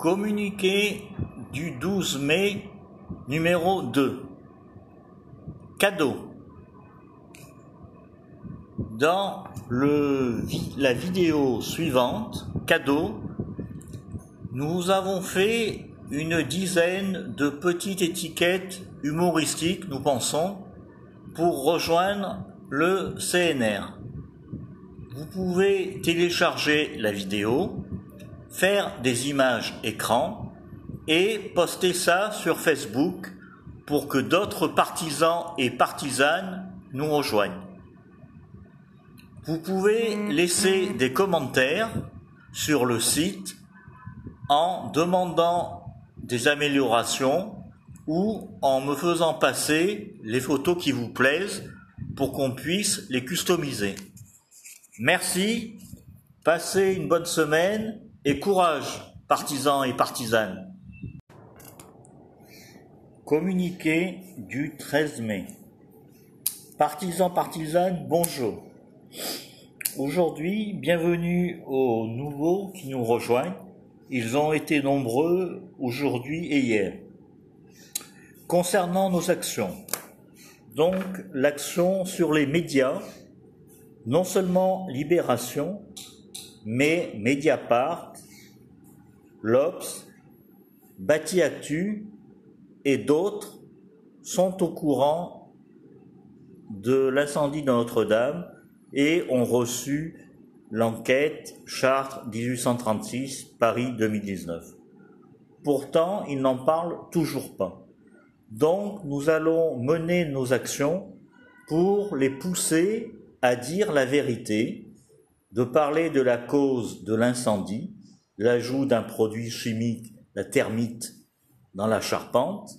Communiqué du 12 mai numéro 2. Cadeau. Dans le, la vidéo suivante, cadeau, nous avons fait une dizaine de petites étiquettes humoristiques, nous pensons, pour rejoindre le CNR. Vous pouvez télécharger la vidéo, faire des images écran et poster ça sur Facebook pour que d'autres partisans et partisanes nous rejoignent. Vous pouvez laisser des commentaires sur le site en demandant des améliorations ou en me faisant passer les photos qui vous plaisent pour qu'on puisse les customiser. Merci, passez une bonne semaine et courage, partisans et partisanes. Communiqué du 13 mai. Partisans, partisanes, bonjour. Aujourd'hui, bienvenue aux nouveaux qui nous rejoignent. Ils ont été nombreux aujourd'hui et hier. Concernant nos actions, donc l'action sur les médias, non seulement Libération, mais Mediapart, l'Obs, Bati Actu et d'autres sont au courant de l'incendie de Notre-Dame et ont reçu l'enquête Chartres 1836, Paris 2019. Pourtant, ils n'en parlent toujours pas. Donc, nous allons mener nos actions pour les pousser à dire la vérité, de parler de la cause de l'incendie, l'ajout d'un produit chimique, la thermite, dans la charpente,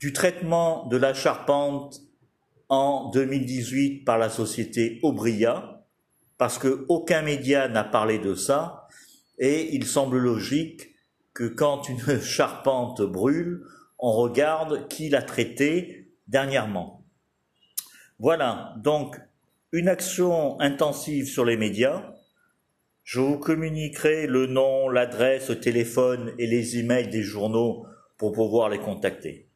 du traitement de la charpente en 2018 par la société Aubria, parce que aucun média n'a parlé de ça, et il semble logique que quand une charpente brûle, on regarde qui l'a traitée dernièrement. Voilà, donc une action intensive sur les médias. Je vous communiquerai le nom, l'adresse, le téléphone et les emails des journaux pour pouvoir les contacter.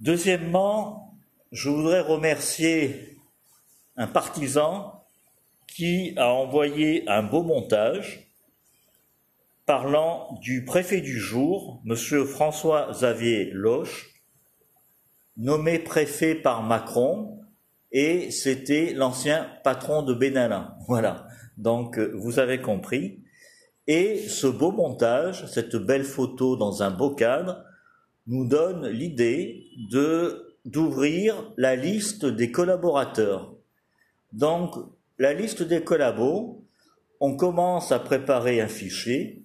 Deuxièmement, je voudrais remercier un partisan qui a envoyé un beau montage parlant du préfet du jour, M. François-Xavier Loche, nommé préfet par Macron et c'était l'ancien patron de Benalla. Voilà. Donc, euh, vous avez compris. Et ce beau montage, cette belle photo dans un beau cadre, nous donne l'idée d'ouvrir la liste des collaborateurs. Donc, la liste des collabos, on commence à préparer un fichier.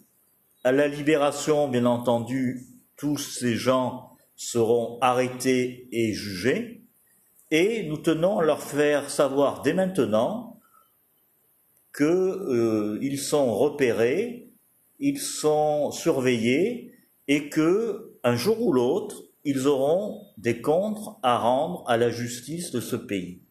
À la libération, bien entendu, tous ces gens seront arrêtés et jugés et nous tenons à leur faire savoir dès maintenant qu'ils euh, sont repérés, ils sont surveillés et que un jour ou l'autre, ils auront des comptes à rendre à la justice de ce pays.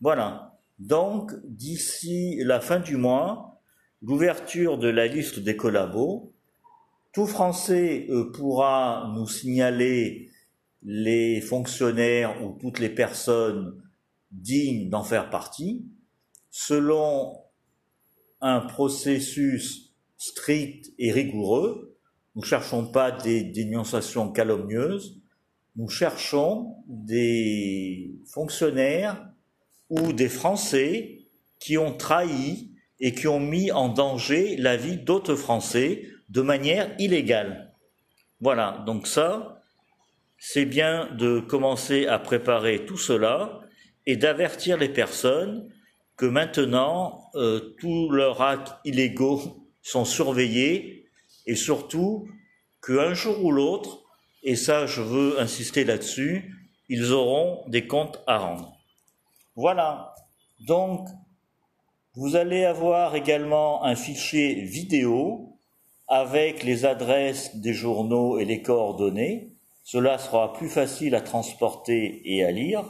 Voilà. Donc, d'ici la fin du mois, l'ouverture de la liste des collabos, tout Français euh, pourra nous signaler les fonctionnaires ou toutes les personnes dignes d'en faire partie, selon un processus strict et rigoureux. Nous ne cherchons pas des dénonciations calomnieuses, nous cherchons des fonctionnaires ou des Français qui ont trahi et qui ont mis en danger la vie d'autres Français de manière illégale. Voilà, donc ça, c'est bien de commencer à préparer tout cela et d'avertir les personnes que maintenant euh, tous leurs actes illégaux sont surveillés et surtout qu'un jour ou l'autre, et ça je veux insister là-dessus, ils auront des comptes à rendre. Voilà, donc vous allez avoir également un fichier vidéo avec les adresses des journaux et les coordonnées cela sera plus facile à transporter et à lire.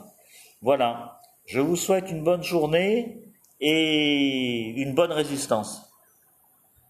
Voilà. Je vous souhaite une bonne journée et une bonne résistance.